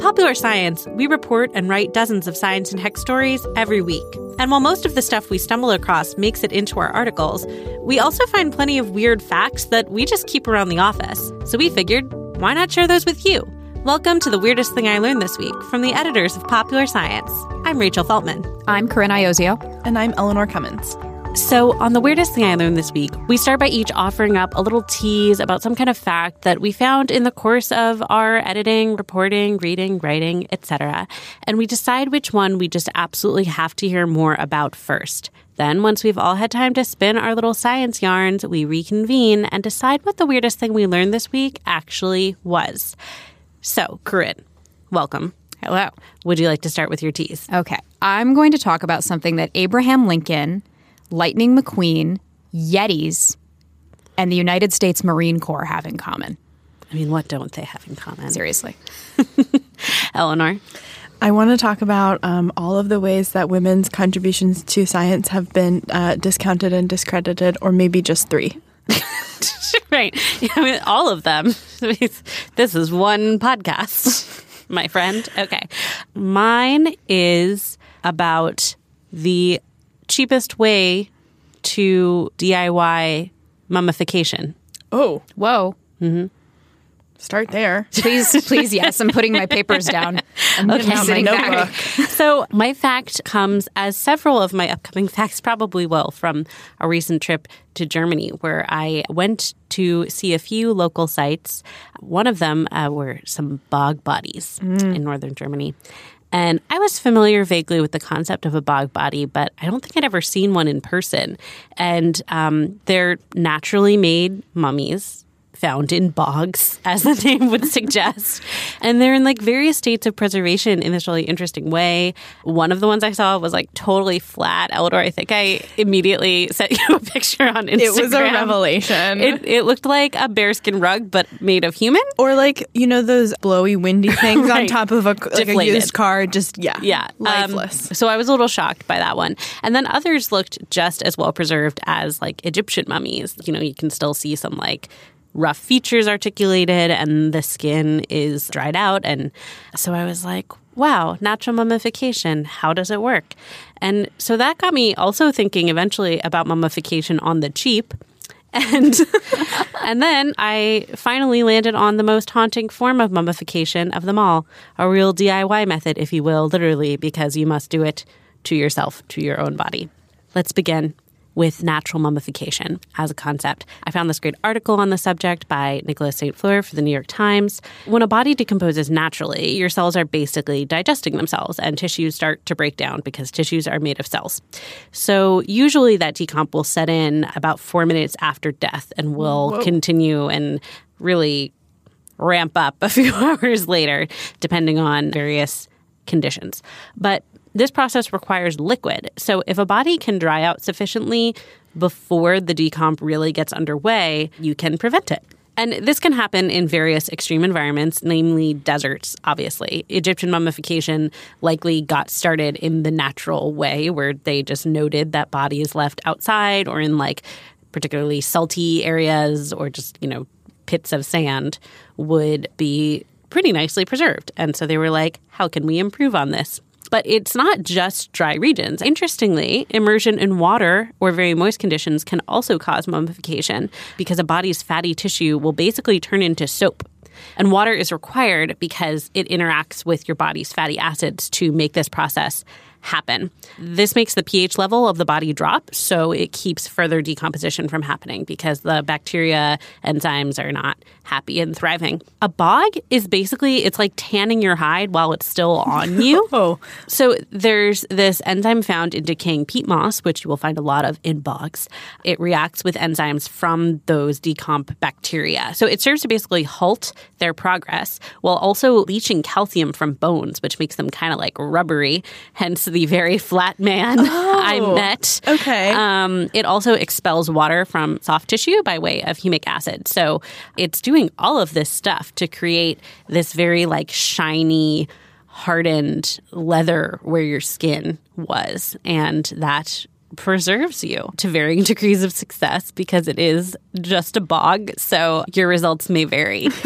At Popular Science, we report and write dozens of science and tech stories every week. And while most of the stuff we stumble across makes it into our articles, we also find plenty of weird facts that we just keep around the office. So we figured, why not share those with you? Welcome to the weirdest thing I learned this week from the editors of Popular Science. I'm Rachel Feltman. I'm Corinne Iozzio. And I'm Eleanor Cummins. So, on the weirdest thing I learned this week, we start by each offering up a little tease about some kind of fact that we found in the course of our editing, reporting, reading, writing, etc. And we decide which one we just absolutely have to hear more about first. Then, once we've all had time to spin our little science yarns, we reconvene and decide what the weirdest thing we learned this week actually was. So, Corinne, welcome. Hello. Would you like to start with your tease? Okay. I'm going to talk about something that Abraham Lincoln, Lightning McQueen, Yetis, and the United States Marine Corps have in common. I mean, what don't they have in common? Seriously. Eleanor? I want to talk about um, all of the ways that women's contributions to science have been uh, discounted and discredited, or maybe just three. right. I mean, all of them. this is one podcast, my friend. Okay. Mine is about the cheapest way to DIY mummification. Oh, Whoa. start there. Please, please, yes. I'm putting my papers down. I'm Okay. Out my sitting back. So, my fact comes as several of my upcoming facts probably will from a recent trip to Germany where I went to see a few local sites. One of them uh, were some bog bodies in northern Germany. And I was familiar vaguely with the concept of a bog body, but I don't think I'd ever seen one in person. And um, they're naturally made mummies found in bogs, as the name would suggest. And they're in like various states of preservation in this really interesting way. One of the ones I saw was like totally flat. Eleanor, I think I immediately sent you a picture on Instagram. It was a revelation. It, it looked like a bearskin rug, but made of human. or like you know those blowy, windy things on top of a like a used car. Just yeah, Yeah. um, lifeless. so I was a little shocked by that one. And then others looked just as well preserved as like Egyptian mummies. You know, you can still see some like rough features articulated and the skin is dried out. And so I was like, wow, natural mummification, how does it work? And so that got me also thinking eventually about mummification on the cheap. And and then I finally landed on the most haunting form of mummification of them all, a real DIY method, if you will, literally, because you must do it to yourself, to your own body. Let's begin with natural mummification as a concept. I found this great article on the subject by Nicholas St. Fleur for the New York Times. When a body decomposes naturally, your cells are basically digesting themselves and tissues start to break down because tissues are made of cells. So usually that decomp will set in about four minutes after death and will Whoa. continue and really ramp up a few hours later, depending on various conditions. But this process requires liquid. So if a body can dry out sufficiently before the decomp really gets underway, you can prevent it. And this can happen in various extreme environments, namely deserts, obviously. Egyptian mummification likely got started in the natural way, where they just noted that bodies left outside or in like particularly salty areas or just, you know, pits of sand would be pretty nicely preserved. And so they were like, how can we improve on this? But it's not just dry regions. Interestingly, immersion in water or very moist conditions can also cause mummification because a body's fatty tissue will basically turn into soap. And water is required because it interacts with your body's fatty acids to make this process happen. This makes the pH level of the body drop, so it keeps further decomposition from happening because the bacteria enzymes are not happy and thriving. A bog is basically it's like tanning your hide while it's still on you. oh. So there's this enzyme found in decaying peat moss, which you will find a lot of in bogs. It reacts with enzymes from those decomp bacteria. So it serves to basically halt their progress while also leaching calcium from bones, which makes them kind of like rubbery, hence the very flat man oh, I met. Okay. Um, it also expels water from soft tissue by way of humic acid. So it's doing all of this stuff to create this very like shiny, hardened leather where your skin was. And that preserves you to varying degrees of success because it is just a bog. So your results may vary.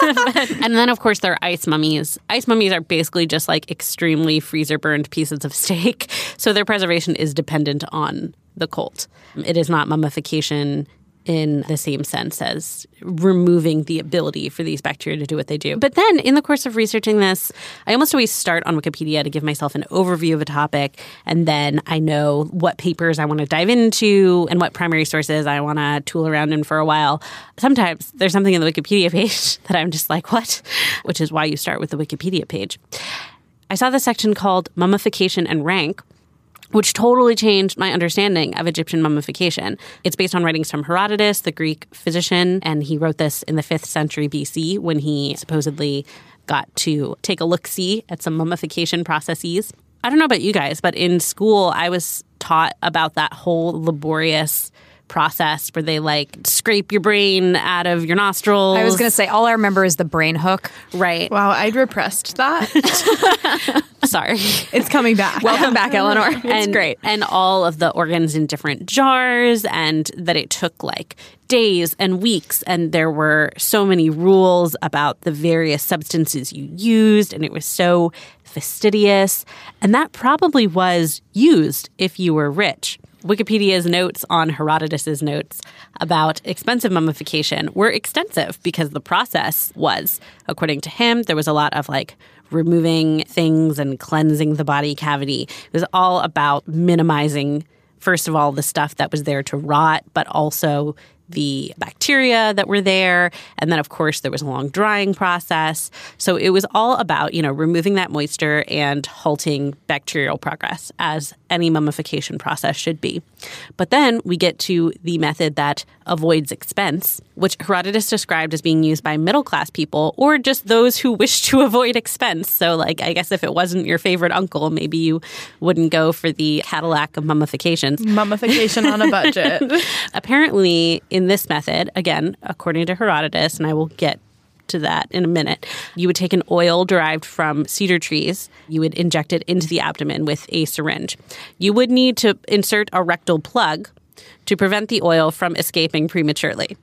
and then, of course, there are ice mummies. Ice mummies are basically just like extremely freezer burned pieces of steak. So their preservation is dependent on the cold. It is not mummification in the same sense as removing the ability for these bacteria to do what they do. But then, in the course of researching this, I almost always start on Wikipedia to give myself an overview of a topic, and then I know what papers I want to dive into and what primary sources I want to tool around in for a while. Sometimes there's something in the Wikipedia page that I'm just like, what? Which is why you start with the Wikipedia page. I saw this section called Mummification and Rank, which totally changed my understanding of Egyptian mummification. It's based on writings from Herodotus, the Greek physician, and he wrote this in the 5th century BC when he supposedly got to take a look see at some mummification processes. I don't know about you guys, but in school, I was taught about that whole laborious process where they like scrape your brain out of your nostrils. I was going to say, all I remember is the brain hook. Right. Wow, I'd repressed that. Sorry. It's coming back. Welcome back, Eleanor. It's and, great. And all of the organs in different jars, and that it took like days and weeks, and there were so many rules about the various substances you used, and it was so fastidious. And that probably was used if you were rich. Wikipedia's notes on Herodotus's notes about expensive mummification were extensive because the process was, according to him, there was a lot of like removing things and cleansing the body cavity. It was all about minimizing, first of all, the stuff that was there to rot, but also the bacteria that were there. And then, of course, there was a long drying process. So it was all about, you know, removing that moisture and halting bacterial progress, as any mummification process should be. But then we get to the method that avoids expense, which Herodotus described as being used by middle class people or just those who wish to avoid expense. So, like, I guess if it wasn't your favorite uncle, maybe you wouldn't go for the Cadillac of mummifications. Mummification on a budget. Apparently, in this method, again, according to Herodotus, and I will get to that in a minute. You would take an oil derived from cedar trees. You would inject it into the abdomen with a syringe. You would need to insert a rectal plug to prevent the oil from escaping prematurely.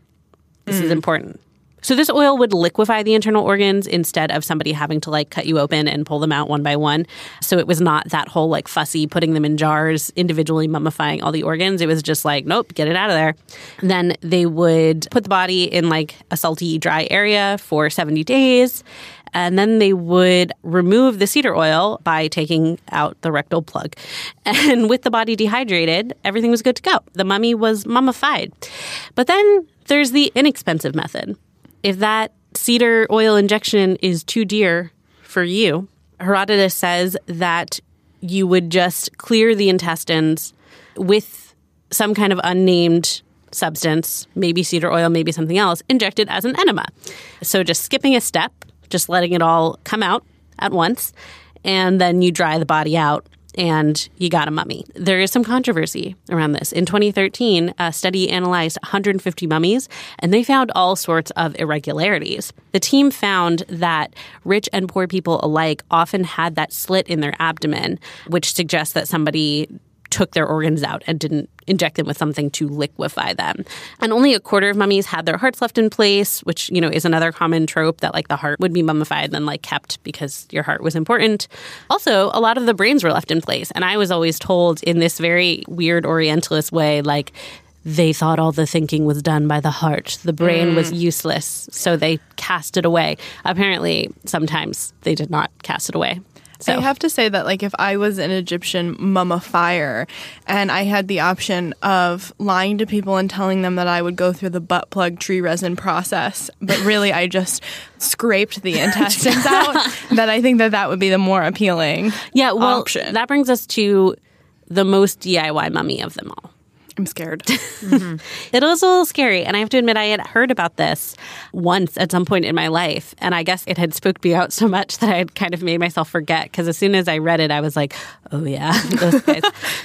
This mm. is important. So this oil would liquefy the internal organs instead of somebody having to like cut you open and pull them out one by one. So it was not that whole like fussy putting them in jars, individually mummifying all the organs. It was just like, nope, get it out of there. And Then they would put the body in like a salty, dry area for 70 days. And then they would remove the cedar oil by taking out the rectal plug. And with the body dehydrated, everything was good to go. The mummy was mummified. But then there's the inexpensive method. If that cedar oil injection is too dear for you, Herodotus says that you would just clear the intestines with some kind of unnamed substance, maybe cedar oil, maybe something else, injected as an enema. So just skipping a step, just letting it all come out at once, and then you dry the body out and you got a mummy. There is some controversy around this. In 2013, a study analyzed 150 mummies and they found all sorts of irregularities. The team found that rich and poor people alike often had that slit in their abdomen, which suggests that somebody took their organs out and didn't inject them with something to liquefy them. And only a quarter of mummies had their hearts left in place, which, you know, is another common trope that like the heart would be mummified and then like kept because your heart was important. Also, a lot of the brains were left in place. And I was always told in this very weird Orientalist way, like, they thought all the thinking was done by the heart. The brain mm. was useless, so they cast it away. Apparently, sometimes they did not cast it away. So. I have to say that, like, if I was an Egyptian mummifier and I had the option of lying to people and telling them that I would go through the butt plug tree resin process, but really I just scraped the intestines out, that I think that that would be the more appealing. Yeah, well, option. that brings us to the most DIY mummy of them all. I'm scared. mm-hmm. It was a little scary. And I have to admit, I had heard about this once at some point in my life. And I guess it had spooked me out so much that I had kind of made myself forget. Because as soon as I read it, I was like, oh, yeah, those guys.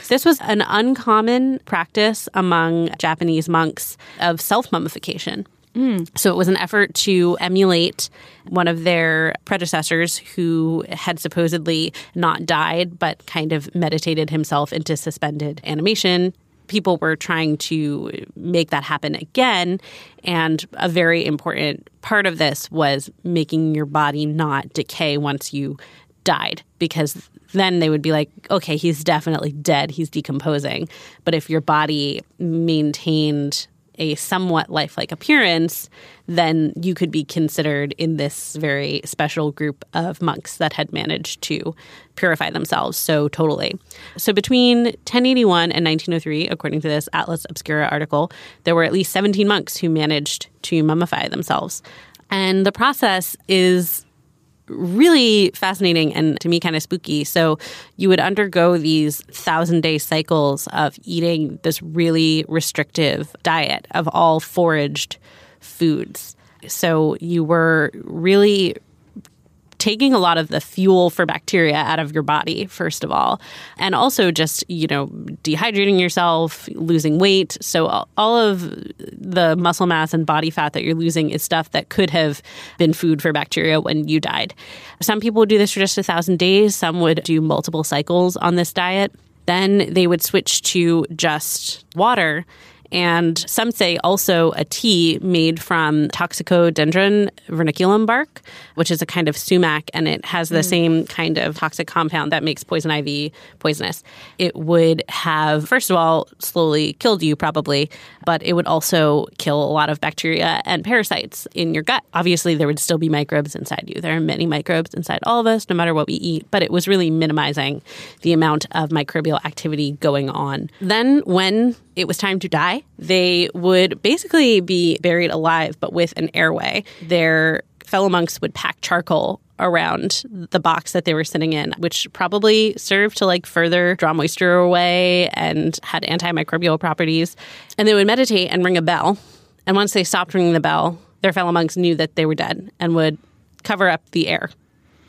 this was an uncommon practice among Japanese monks of self mummification. Mm. So it was an effort to emulate one of their predecessors who had supposedly not died, but kind of meditated himself into suspended animation people were trying to make that happen again. And a very important part of this was making your body not decay once you died, because then they would be like, okay, he's definitely dead, he's decomposing. But if your body maintained a somewhat lifelike appearance, then you could be considered in this very special group of monks that had managed to purify themselves so totally. So between 1081 and 1903, according to this Atlas Obscura article, there were at least 17 monks who managed to mummify themselves. And the process is really fascinating and to me kind of spooky. So you would undergo these thousand day cycles of eating this really restrictive diet of all foraged foods. So you were really taking a lot of the fuel for bacteria out of your body, first of all, and also just, you know, dehydrating yourself, losing weight. So, all of the muscle mass and body fat that you're losing is stuff that could have been food for bacteria when you died. Some people would do this for just a thousand days, some would do multiple cycles on this diet. Then they would switch to just water and some say also a tea made from Toxicodendron vernicifluum bark, which is a kind of sumac, and it has the mm. same kind of toxic compound that makes poison ivy poisonous. It would have, first of all, slowly killed you probably, but it would also kill a lot of bacteria and parasites in your gut. Obviously, there would still be microbes inside you. There are many microbes inside all of us, no matter what we eat, but it was really minimizing the amount of microbial activity going on. Then, when it was time to die, they would basically be buried alive, but with an airway. Their fellow monks would pack charcoal around the box that they were sitting in, which probably served to like further draw moisture away and had antimicrobial properties. And they would meditate and ring a bell. And once they stopped ringing the bell, their fellow monks knew that they were dead and would cover up the air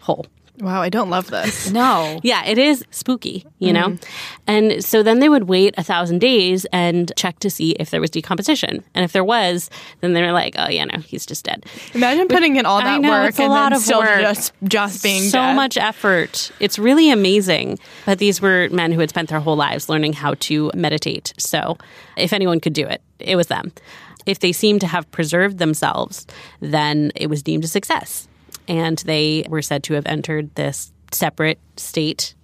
hole. Wow, I don't love this. no. Yeah, it is spooky, you know? Mm. And so then they would wait a thousand days and check to see if there was decomposition. And if there was, then they were like, oh, yeah, no, he's just dead. Imagine putting in all that know, work it's a lot of still work. just, just being So dead. much effort. It's really amazing. But these were men who had spent their whole lives learning how to meditate. So if anyone could do it, it was them. If they seemed to have preserved themselves, then it was deemed a success. And they were said to have entered this separate state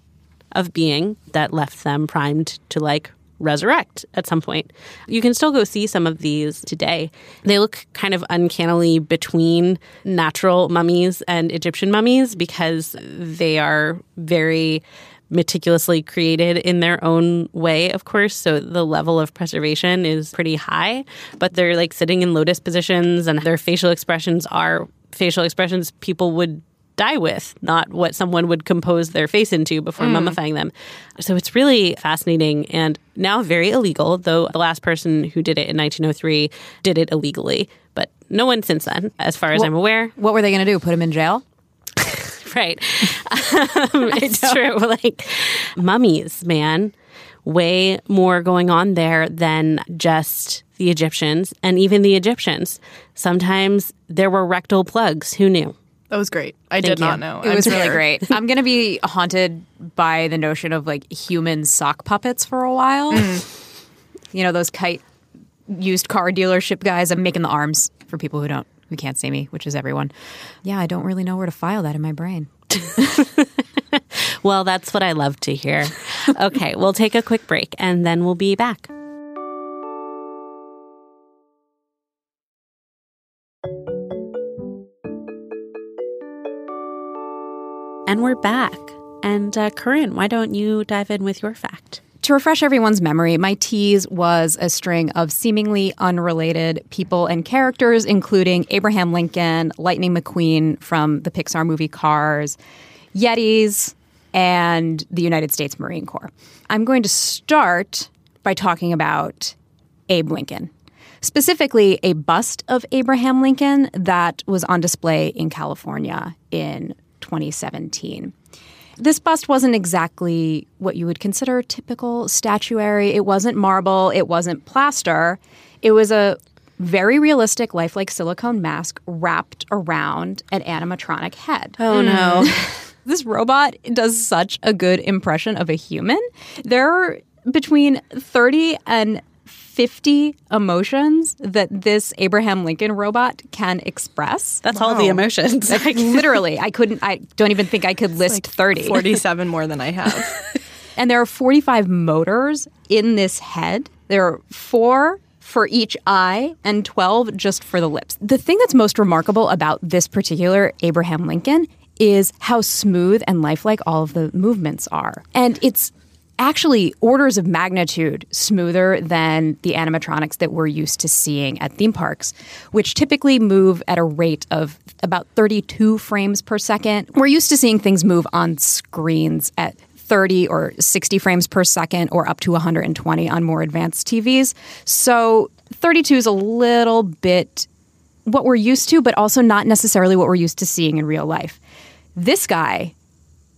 of being that left them primed to like resurrect at some point. You can still go see some of these today. They look kind of uncannily between natural mummies and Egyptian mummies because they are very meticulously created in their own way, of course. So the level of preservation is pretty high, but they're like sitting in lotus positions and their facial expressions are facial expressions people would die with, not what someone would compose their face into before mm. mummifying them. So it's really fascinating and now very illegal, though the last person who did it in 1903 did it illegally. But no one since then, as far as well, I'm aware. What were they going to do? Put him in jail? right. Um, it's true. Like mummies, man. Way more going on there than just the Egyptians and even the Egyptians. Sometimes there were rectal plugs. Who knew? That was great. I Thank did you. not know. It I'm was scared. really great. I'm going to be haunted by the notion of like human sock puppets for a while. Mm. You know, those kite used car dealership guys. I'm making the arms for people who don't who can't see me, which is everyone. Yeah, I don't really know where to file that in my brain. well, that's what I love to hear. Okay, we'll take a quick break and then we'll be back. And we're back. And uh, Corinne, why don't you dive in with your fact? To refresh everyone's memory, my tease was a string of seemingly unrelated people and characters, including Abraham Lincoln, Lightning McQueen from the Pixar movie Cars, Yetis, and the United States Marine Corps. I'm going to start by talking about Abe Lincoln, specifically a bust of Abraham Lincoln that was on display in California in 2017. This bust wasn't exactly what you would consider typical statuary. It wasn't marble, it wasn't plaster. It was a very realistic, lifelike silicone mask wrapped around an animatronic head. Oh no. Mm. this robot does such a good impression of a human. There are between 30 and 50 emotions that this Abraham Lincoln robot can express. That's wow. all the emotions. Like, literally, I couldn't, I don't even think I could list like 30. 47 more than I have. and there are 45 motors in this head. There are four for each eye and 12 just for the lips. The thing that's most remarkable about this particular Abraham Lincoln is how smooth and lifelike all of the movements are. And it's actually orders of magnitude smoother than the animatronics that we're used to seeing at theme parks, which typically move at a rate of about 32 frames per second. We're used to seeing things move on screens at 30 or 60 frames per second or up to 120 on more advanced TVs. So 32 is a little bit what we're used to, but also not necessarily what we're used to seeing in real life. This guy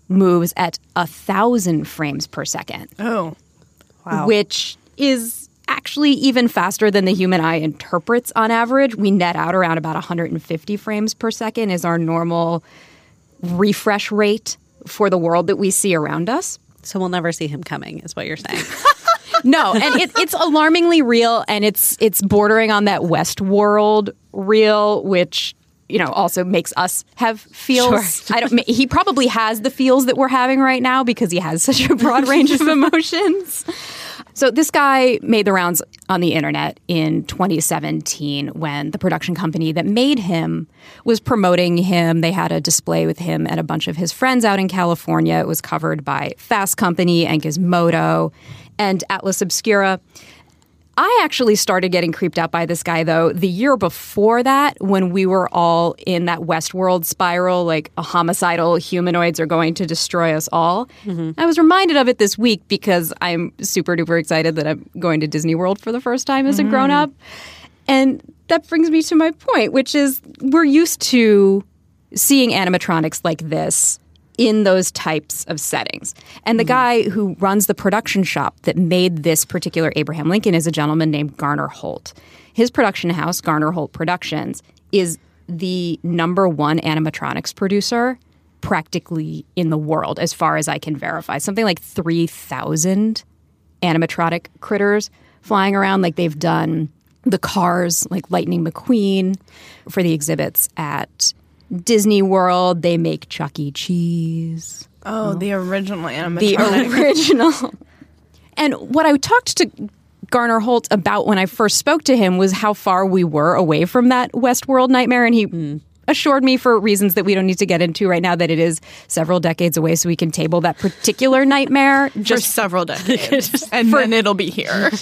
moves at a thousand frames per second. Oh, wow. Which is actually even faster than the human eye interprets on average. We net out around about 150 frames per second is our normal refresh rate for the world that we see around us. So we'll never see him coming, is what you're saying. no, and it, it's alarmingly real, and it's it's bordering on that Westworld real, which you know also makes us have feels. Sure. I don't. He probably has the feels that we're having right now because he has such a broad range of emotions. So this guy made the rounds on the internet in 2017 when the production company that made him was promoting him. They had a display with him and a bunch of his friends out in California. It was covered by Fast Company and Gizmodo and Atlas Obscura. I actually started getting creeped out by this guy though the year before that when we were all in that Westworld spiral, like a homicidal humanoids are going to destroy us all. Mm-hmm. I was reminded of it this week because I'm super duper excited that I'm going to Disney World for the first time as mm-hmm. a grown up. And that brings me to my point, which is we're used to seeing animatronics like this in those types of settings. And the mm-hmm. guy who runs the production shop that made this particular Abraham Lincoln is a gentleman named Garner Holt. His production house, Garner Holt Productions, is the number one animatronics producer practically in the world, as far as I can verify. Something like 3,000 animatronic critters flying around. Like they've done the cars like Lightning McQueen for the exhibits at Disney World. They make Chuck E. Cheese. Oh, the original anime. The original. And what I talked to Garner Holt about when I first spoke to him was how far we were away from that Westworld nightmare. And he hmm. assured me, for reasons that we don't need to get into right now, that it is several decades away so we can table that particular nightmare. for Just several decades, and then it'll be here.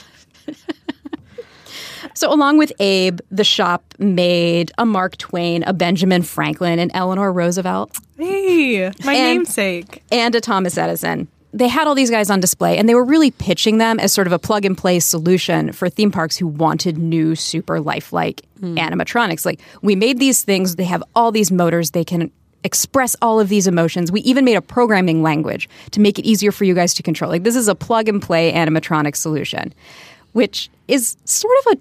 So, along with Abe, the shop made a Mark Twain, a Benjamin Franklin, an Eleanor Roosevelt, Hey, my And- namesake. and a Thomas Edison. They had all these guys on display, and they were really pitching them as sort of a plug and play solution for theme parks who wanted new, super lifelike hmm. animatronics. Like, we made these things, they have all these motors, they can express all of these emotions. We even made a programming language to make it easier for you guys to control. Like, this is a plug and play animatronic solution, which is sort of a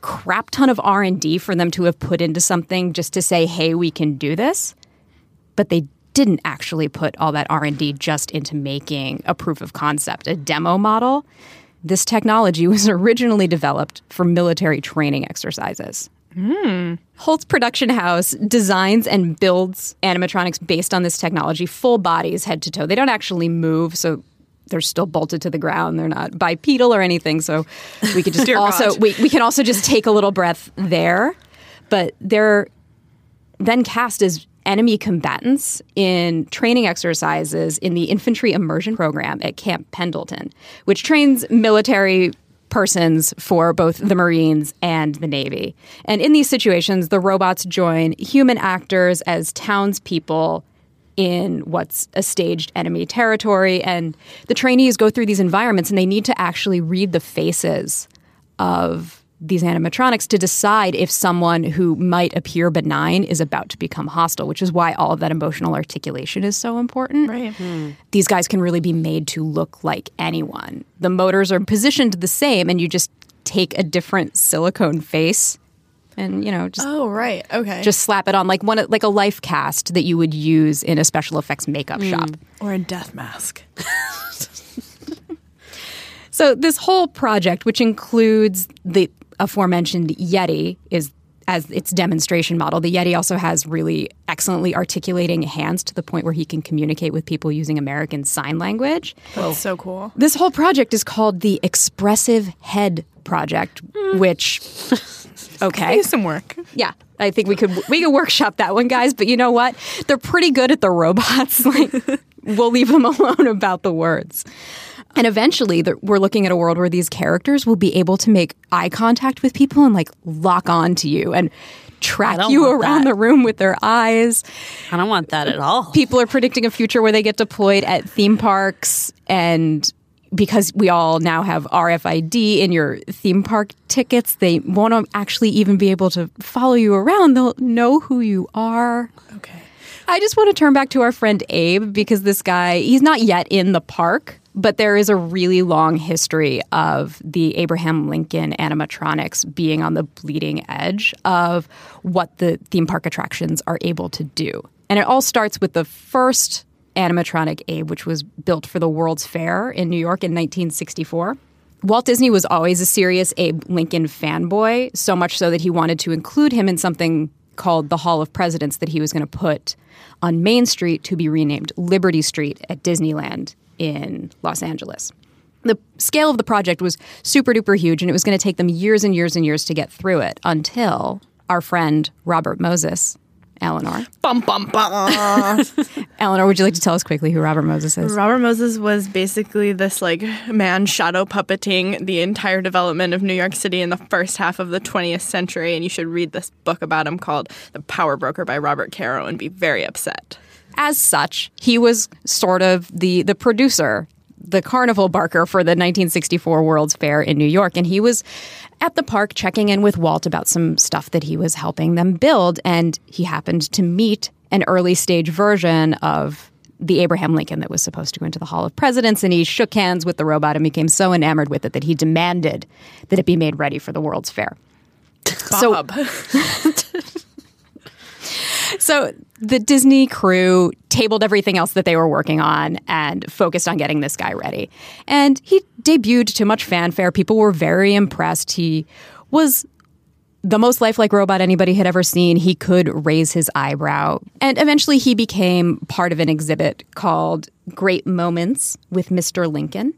crap ton of R&D for them to have put into something just to say, "Hey, we can do this." but they didn't actually put all that r&d just into making a proof of concept a demo model this technology was originally developed for military training exercises hmm. Holt's production house designs and builds animatronics based on this technology, full bodies, head to toe. They don't actually move, so they're still bolted to the ground. They're not bipedal or anything. So we could just also God. we, we can also just take a little breath there. But they're then cast as enemy combatants in training exercises in the infantry immersion program at Camp Pendleton, which trains military persons for both the Marines and the Navy. And in these situations, the robots join human actors as townspeople in what's a staged enemy territory. And the trainees go through these environments and they need to actually read the faces of these animatronics to decide if someone who might appear benign is about to become hostile, which is why all of that emotional articulation is so important. Right. Hmm. These guys can really be made to look like anyone. The motors are positioned the same, and you just take a different silicone face and, you know, just. Oh, right. Okay. Just slap it on like one like a life cast that you would use in a special effects makeup mm. shop. or a death mask. So this whole project, which includes the aforementioned Yeti, is as its demonstration model. The Yeti also has really excellently articulating hands to the point where he can communicate with people using American Sign Language. That's so cool. This whole project is called the Expressive Head Project, mm. which okay. Some work. Yeah, I think we could we could workshop that one, guys. But you know what? They're pretty good at the robots. Like we'll leave them alone about the words. And eventually, the, we're looking at a world where these characters will be able to make eye contact with people and like lock on to you and track you around that. the room with their eyes. I don't want that at all. People are predicting a future where they get deployed at theme parks and because we all now have RFID in your theme park tickets, they won't actually even be able to follow you around. They'll know who you are. Okay. I just want to turn back to our friend Abe because this guy, he's not yet in the park, but there is a really long history of the Abraham Lincoln animatronics being on the bleeding edge of what the theme park attractions are able to do. And it all starts with the first animatronic Abe, which was built for the World's Fair in New York in 1964. Walt Disney was always a serious Abe Lincoln fanboy, so much so that he wanted to include him in something called the Hall of Presidents that he was going to put on Main Street to be renamed Liberty Street at Disneyland in Los Angeles. The scale of the project was super duper huge, and it was going to take them years and years and years to get through it until our friend Robert Moses, Eleanor. Bum bum bum. Eleanor, would you like to tell us quickly who Robert Moses is? Robert Moses was basically this like man shadow puppeting the entire development of New York City in the first half of the 20th century, and you should read this book about him called The Power Broker by Robert Caro and be very upset. as such, he was sort of the the producer, the carnival barker for the 1964 World's Fair in New York, and he was at the park checking in with Walt about some stuff that he was helping them build, and he happened to meet an early stage version of the Abraham Lincoln that was supposed to go into the Hall of Presidents, and he shook hands with the robot and became so enamored with it that he demanded that it be made ready for the World's Fair. Bob. So the Disney crew tabled everything else that they were working on and focused on getting this guy ready. And he debuted to much fanfare. People were very impressed. He was the most lifelike robot anybody had ever seen. He could raise his eyebrow. And eventually he became part of an exhibit called Great Moments with Mr. Lincoln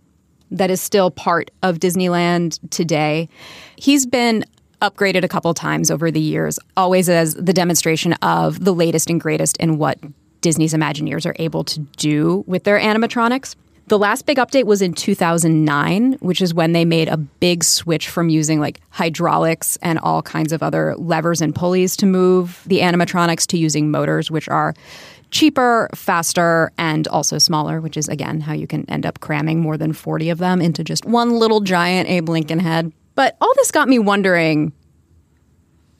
that is still part of Disneyland today. He's been upgraded a couple times over the years, always as the demonstration of the latest and greatest in what Disney's Imagineers are able to do with their animatronics. The last big update was in 2009, which is when they made a big switch from using like hydraulics and all kinds of other levers and pulleys to move the animatronics to using motors, which are cheaper, faster, and also smaller, which is again how you can end up cramming more than 40 of them into just one little giant Abe Lincoln head. But all this got me wondering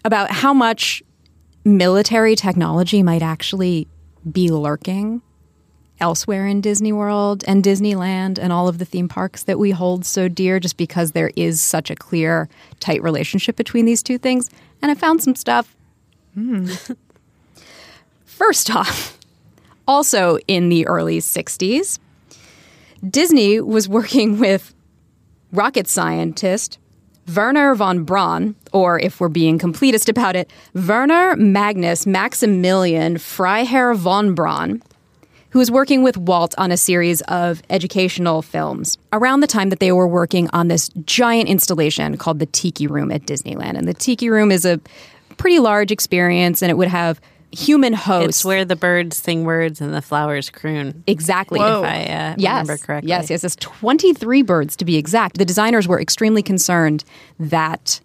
about how much military technology might actually be lurking elsewhere in Disney World and Disneyland and all of the theme parks that we hold so dear just because there is such a clear, tight relationship between these two things. And I found some stuff. Mm. First off, also in the early 60s, Disney was working with rocket scientist Wernher von Braun, or if we're being completist about it, Wernher Magnus Maximilian Freiherr von Braun, who was working with Walt on a series of educational films around the time that they were working on this giant installation called the Tiki Room at Disneyland. And the Tiki Room is a pretty large experience, and it would have human hosts. It's where the birds sing words and the flowers croon. Exactly. Whoa. If I uh, yes. remember correctly. Yes, yes. It's 23 birds to be exact. The designers were extremely concerned that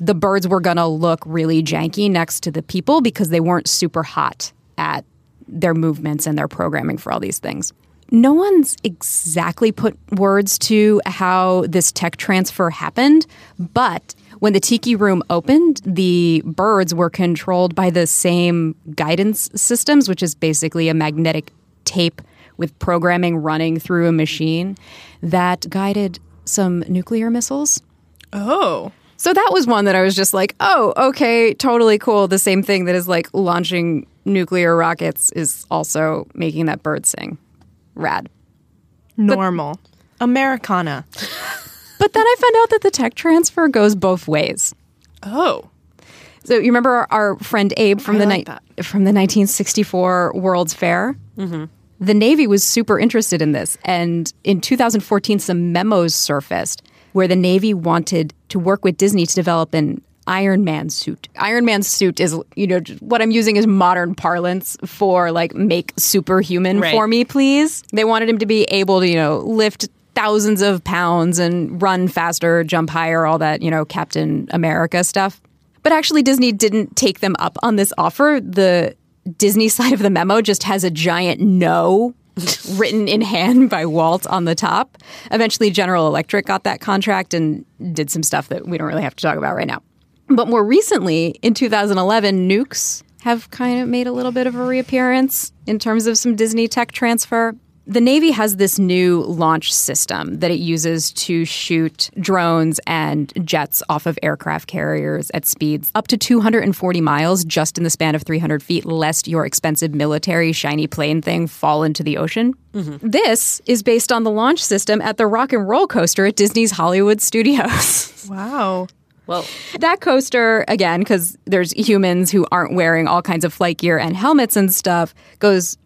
the birds were going to look really janky next to the people because they weren't super hot at their movements and their programming for all these things. No one's exactly put words to how this tech transfer happened, but when the Tiki Room opened, the birds were controlled by the same guidance systems, which is basically a magnetic tape with programming running through a machine that guided some nuclear missiles. Oh. So that was one that I was just like, oh, okay, totally cool. The same thing that is like launching nuclear rockets is also making that bird sing. Rad. Normal. But, Americana. But then I found out that the tech transfer goes both ways. Oh. So you remember our, our friend Abe from I the like ni- from the 1964 World's Fair? Mm-hmm. The Navy was super interested in this, and in 2014, some memos surfaced where the Navy wanted to work with Disney to develop an Iron Man suit. Iron Man suit is, you know, what I'm using is modern parlance for like make superhuman right. for me, please. They wanted him to be able to, you know, lift thousands of pounds and run faster, jump higher, all that, you know, Captain America stuff. But actually, Disney didn't take them up on this offer. The Disney side of the memo just has a giant no written in hand by Walt on the top. Eventually, General Electric got that contract and did some stuff that we don't really have to talk about right now. But more recently, in 2011, nukes have kind of made a little bit of a reappearance in terms of some Disney tech transfer. The Navy has this new launch system that it uses to shoot drones and jets off of aircraft carriers at speeds up to 240 miles just in the span of 300 feet, lest your expensive military shiny plane thing fall into the ocean. Mm-hmm. This is based on the launch system at the Rock and Roll Coaster at Disney's Hollywood Studios. Wow. Well, that coaster, again, because there's humans who aren't wearing all kinds of flight gear and helmets and stuff, goes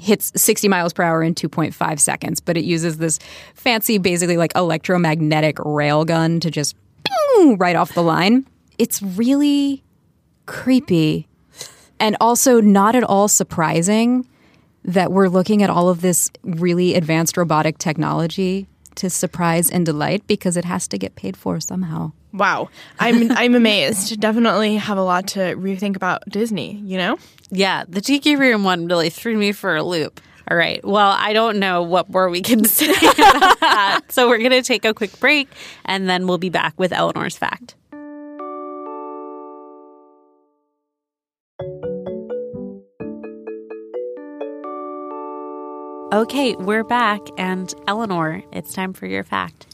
hits 60 miles per hour in 2.5 seconds, but it uses this fancy, basically like electromagnetic rail gun to just boom, right off the line. It's really creepy and also not at all surprising that we're looking at all of this really advanced robotic technology to surprise and delight because it has to get paid for somehow. Wow. I'm I'm amazed. Definitely have a lot to rethink about Disney, you know? Yeah, the Tiki Room one really threw me for a loop. All right. Well, I don't know what more we can say about that. So we're going to take a quick break and then we'll be back with Eleanor's fact. Okay, we're back. And Eleanor, it's time for your fact.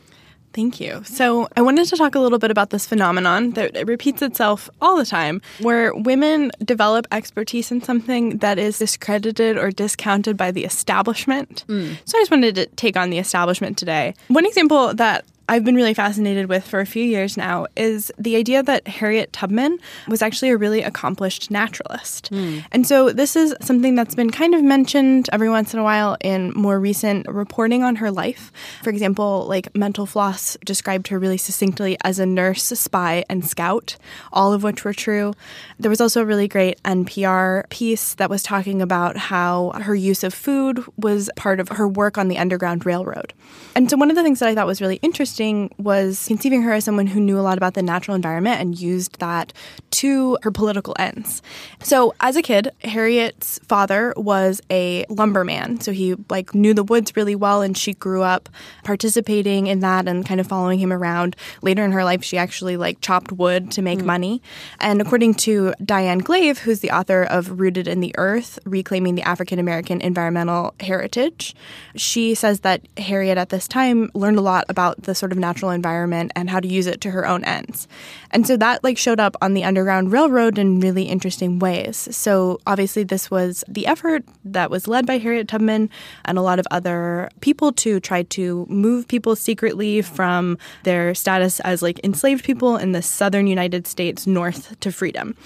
Thank you. So, I wanted to talk a little bit about this phenomenon that it repeats itself all the time, where women develop expertise in something that is discredited or discounted by the establishment. Mm. So, I just wanted to take on the establishment today. One example that I've been really fascinated with for a few years now is the idea that Harriet Tubman was actually a really accomplished naturalist. Mm. And so this is something that's been kind of mentioned every once in a while in more recent reporting on her life. For example, like Mental Floss described her really succinctly as a nurse, spy, and scout, all of which were true. There was also a really great NPR piece that was talking about how her use of food was part of her work on the Underground Railroad. And so one of the things that I thought was really interesting was conceiving her as someone who knew a lot about the natural environment and used that to her political ends. So as a kid, Harriet's father was a lumberman. So he like knew the woods really well and she grew up participating in that and kind of following him around. Later in her life, she actually like chopped wood to make mm. money. And according to Diane Glave, who's the author of Rooted in the Earth, Reclaiming the African American Environmental Heritage, she says that Harriet at this time learned a lot about the sort of natural environment and how to use it to her own ends. And so that like showed up on the Underground Railroad in really interesting ways. So obviously this was the effort that was led by Harriet Tubman and a lot of other people to try to move people secretly from their status as like enslaved people in the southern United States north to freedom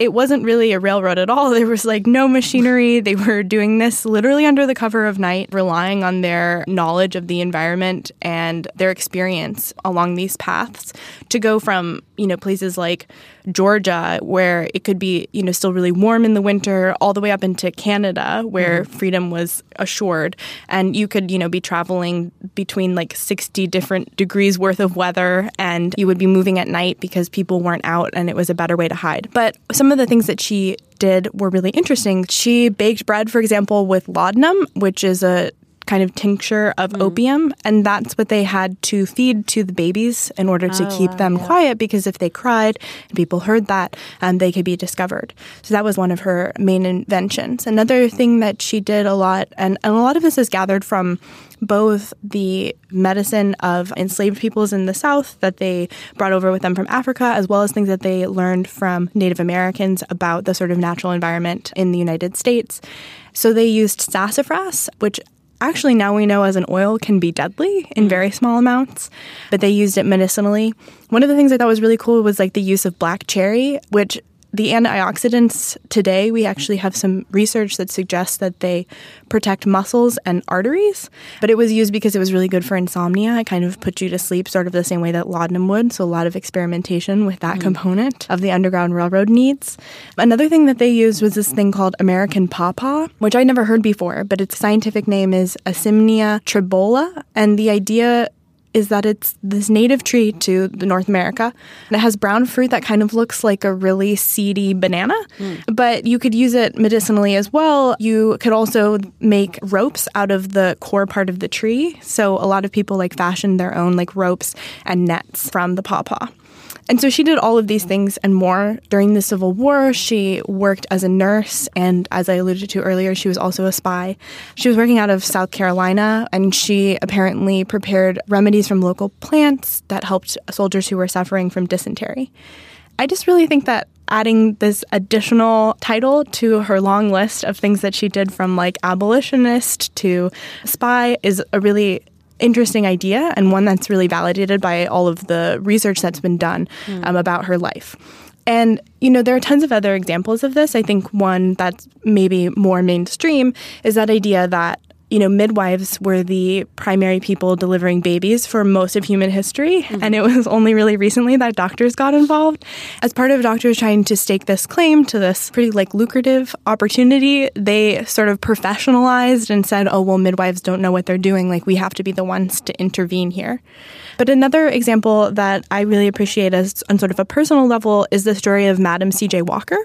it wasn't really a railroad at all. There was like no machinery. They were doing this literally under the cover of night, relying on their knowledge of the environment and their experience along these paths to go from, you know, places like Georgia, where it could be, you know, still really warm in the winter, all the way up into Canada, where mm-hmm. freedom was assured. And you could, you know, be traveling between like 60 different degrees worth of weather, and you would be moving at night because people weren't out and it was a better way to hide. But some of the things that she did were really interesting. She baked bread, for example, with laudanum, which is a kind of tincture of mm. opium, and that's what they had to feed to the babies in order to oh, keep wow, them yeah. quiet. Because if they cried and people heard that, um, they could be discovered. So that was one of her main inventions. Another thing that she did a lot, and, and a lot of this is gathered from both the medicine of enslaved peoples in the South that they brought over with them from Africa, as well as things that they learned from Native Americans about the sort of natural environment in the United States. So they used sassafras, which actually now we know as an oil can be deadly in mm. very small amounts, but they used it medicinally. One of the things I thought was really cool was like the use of black cherry, which the antioxidants today, we actually have some research that suggests that they protect muscles and arteries, but it was used because it was really good for insomnia. It kind of put you to sleep, sort of the same way that laudanum would. So, a lot of experimentation with that mm. component of the Underground Railroad needs. Another thing that they used was this thing called American pawpaw, which I'd never heard before, but its scientific name is Asimina triloba. And the idea is that it's this native tree to the North America. And it has brown fruit that kind of looks like a really seedy banana, mm. but you could use it medicinally as well. You could also make ropes out of the core part of the tree. So a lot of people like fashion their own like ropes and nets from the pawpaw. And so she did all of these things and more during the Civil War. She worked as a nurse, and as I alluded to earlier, she was also a spy. She was working out of South Carolina, and she apparently prepared remedies from local plants that helped soldiers who were suffering from dysentery. I just really think that adding this additional title to her long list of things that she did from like abolitionist to spy is a really interesting idea and one that's really validated by all of the research that's been done mm. um, about her life. And, you know, there are tons of other examples of this. I think one that's maybe more mainstream is that idea that you know, midwives were the primary people delivering babies for most of human history. Mm-hmm. And it was only really recently that doctors got involved. As part of doctors trying to stake this claim to this pretty like lucrative opportunity, they sort of professionalized and said, oh, well, midwives don't know what they're doing. Like, we have to be the ones to intervene here. But another example that I really appreciate as on sort of a personal level is the story of Madam C.J. Walker.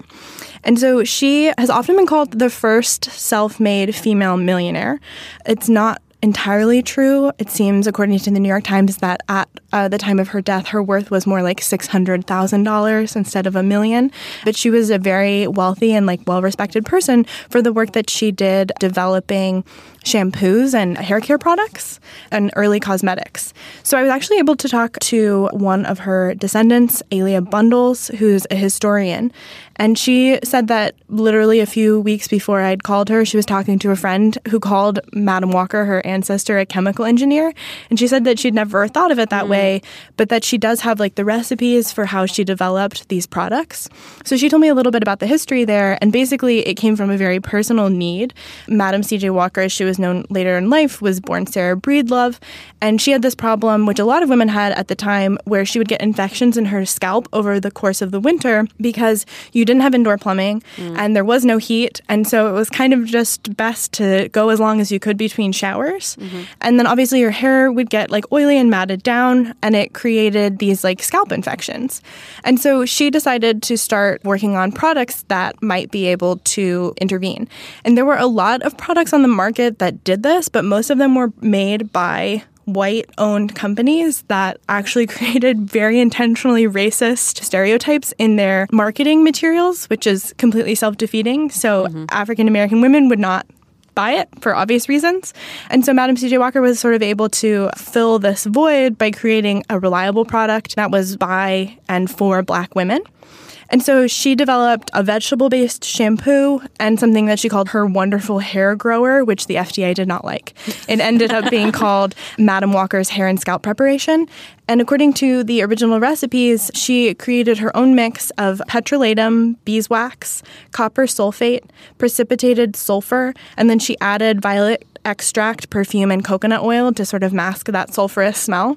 And so she has often been called the first self made female millionaire. It's not entirely true. It seems, according to the New York Times, that at uh, the time of her death, her worth was more like $600,000 instead of a million. But she was a very wealthy and like well respected person for the work that she did developing shampoos and hair care products and early cosmetics. So I was actually able to talk to one of her descendants, A'Lelia Bundles, who's a historian. And she said that literally a few weeks before I'd called her, she was talking to a friend who called Madam Walker, her ancestor, a chemical engineer. And she said that she'd never thought of it that mm. way but that she does have like the recipes for how she developed these products. So she told me a little bit about the history there, and basically it came from a very personal need. Madam C.J. Walker, as she was known later in life, was born Sarah Breedlove, and she had this problem, which a lot of women had at the time, where she would get infections in her scalp over the course of the winter because you didn't have indoor plumbing mm. and there was no heat, and so it was kind of just best to go as long as you could between showers. Mm-hmm. And then obviously your hair would get like oily and matted down, and it created these like scalp infections. And so she decided to start working on products that might be able to intervene. And there were a lot of products on the market that did this, but most of them were made by white owned companies that actually created very intentionally racist stereotypes in their marketing materials, which is completely self defeating. So mm-hmm. African American women would not buy it for obvious reasons. And so Madam CJ Walker was sort of able to fill this void by creating a reliable product that was by and for black women. And so she developed a vegetable based shampoo and something that she called her wonderful hair grower, which the FDA did not like. It ended up being called Madam Walker's hair and scalp preparation. And according to the original recipes, she created her own mix of petrolatum, beeswax, copper sulfate, precipitated sulfur, and then she added violet extract, perfume, and coconut oil to sort of mask that sulfurous smell.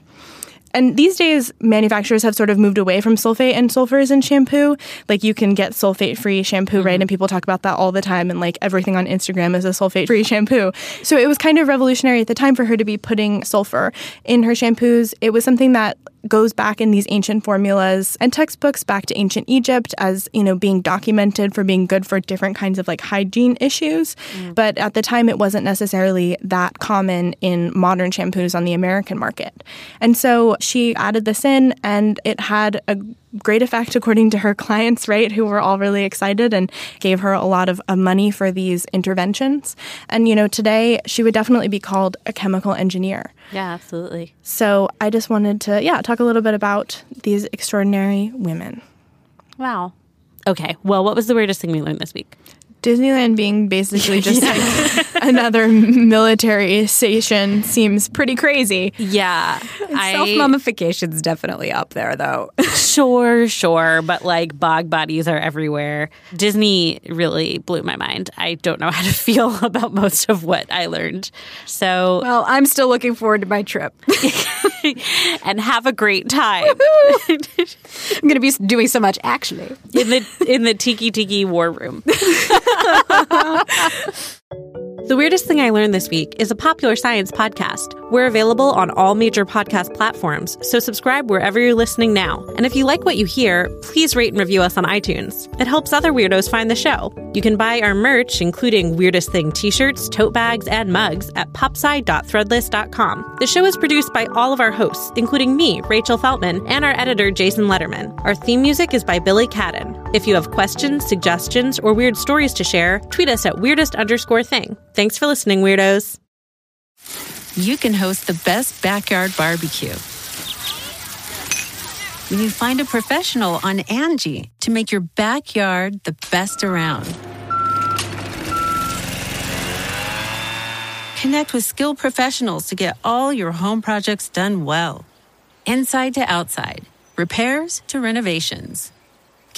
And these days, manufacturers have sort of moved away from sulfate and sulfurs in shampoo. Like you can get sulfate free shampoo, mm-hmm. right? And people talk about that all the time. And like everything on Instagram is a sulfate free shampoo. So it was kind of revolutionary at the time for her to be putting sulfur in her shampoos. It was something that goes back in these ancient formulas and textbooks back to ancient Egypt as, you know, being documented for being good for different kinds of like hygiene issues. Mm. But at the time, it wasn't necessarily that common in modern shampoos on the American market. And so she added this in, and it had a great effect according to her clients, right, who were all really excited and gave her a lot of, of money for these interventions. And, you know, today she would definitely be called a chemical engineer. Yeah, absolutely. So I just wanted to, yeah, talk a little bit about these extraordinary women. Wow. Okay. Well, what was the weirdest thing we learned this week? Disneyland being basically just like another military station seems pretty crazy. Yeah. Self mummification is definitely up there, though. sure, sure. But like bog bodies are everywhere. Disney really blew my mind. I don't know how to feel about most of what I learned. So. Well, I'm still looking forward to my trip. and have a great time. I'm going to be doing so much actually in the in the Tiki Tiki War Room. The weirdest thing I learned this week is a popular science podcast. We're available on all major podcast platforms, so subscribe wherever you're listening now. And if you like what you hear, please rate and review us on iTunes. It helps other weirdos find the show. You can buy our merch, including Weirdest Thing t shirts, tote bags, and mugs, at popsci.threadless.com. The show is produced by all of our hosts, including me, Rachel Feltman, and our editor, Jason Lederman. Our theme music is by Billy Cadden. If you have questions, suggestions, or weird stories to share, tweet us at weirdest underscore thing. Thanks for listening, weirdos. You can host the best backyard barbecue when you find a professional on Angi to make your backyard the best around. Connect with skilled professionals to get all your home projects done well. Inside to outside, repairs to renovations.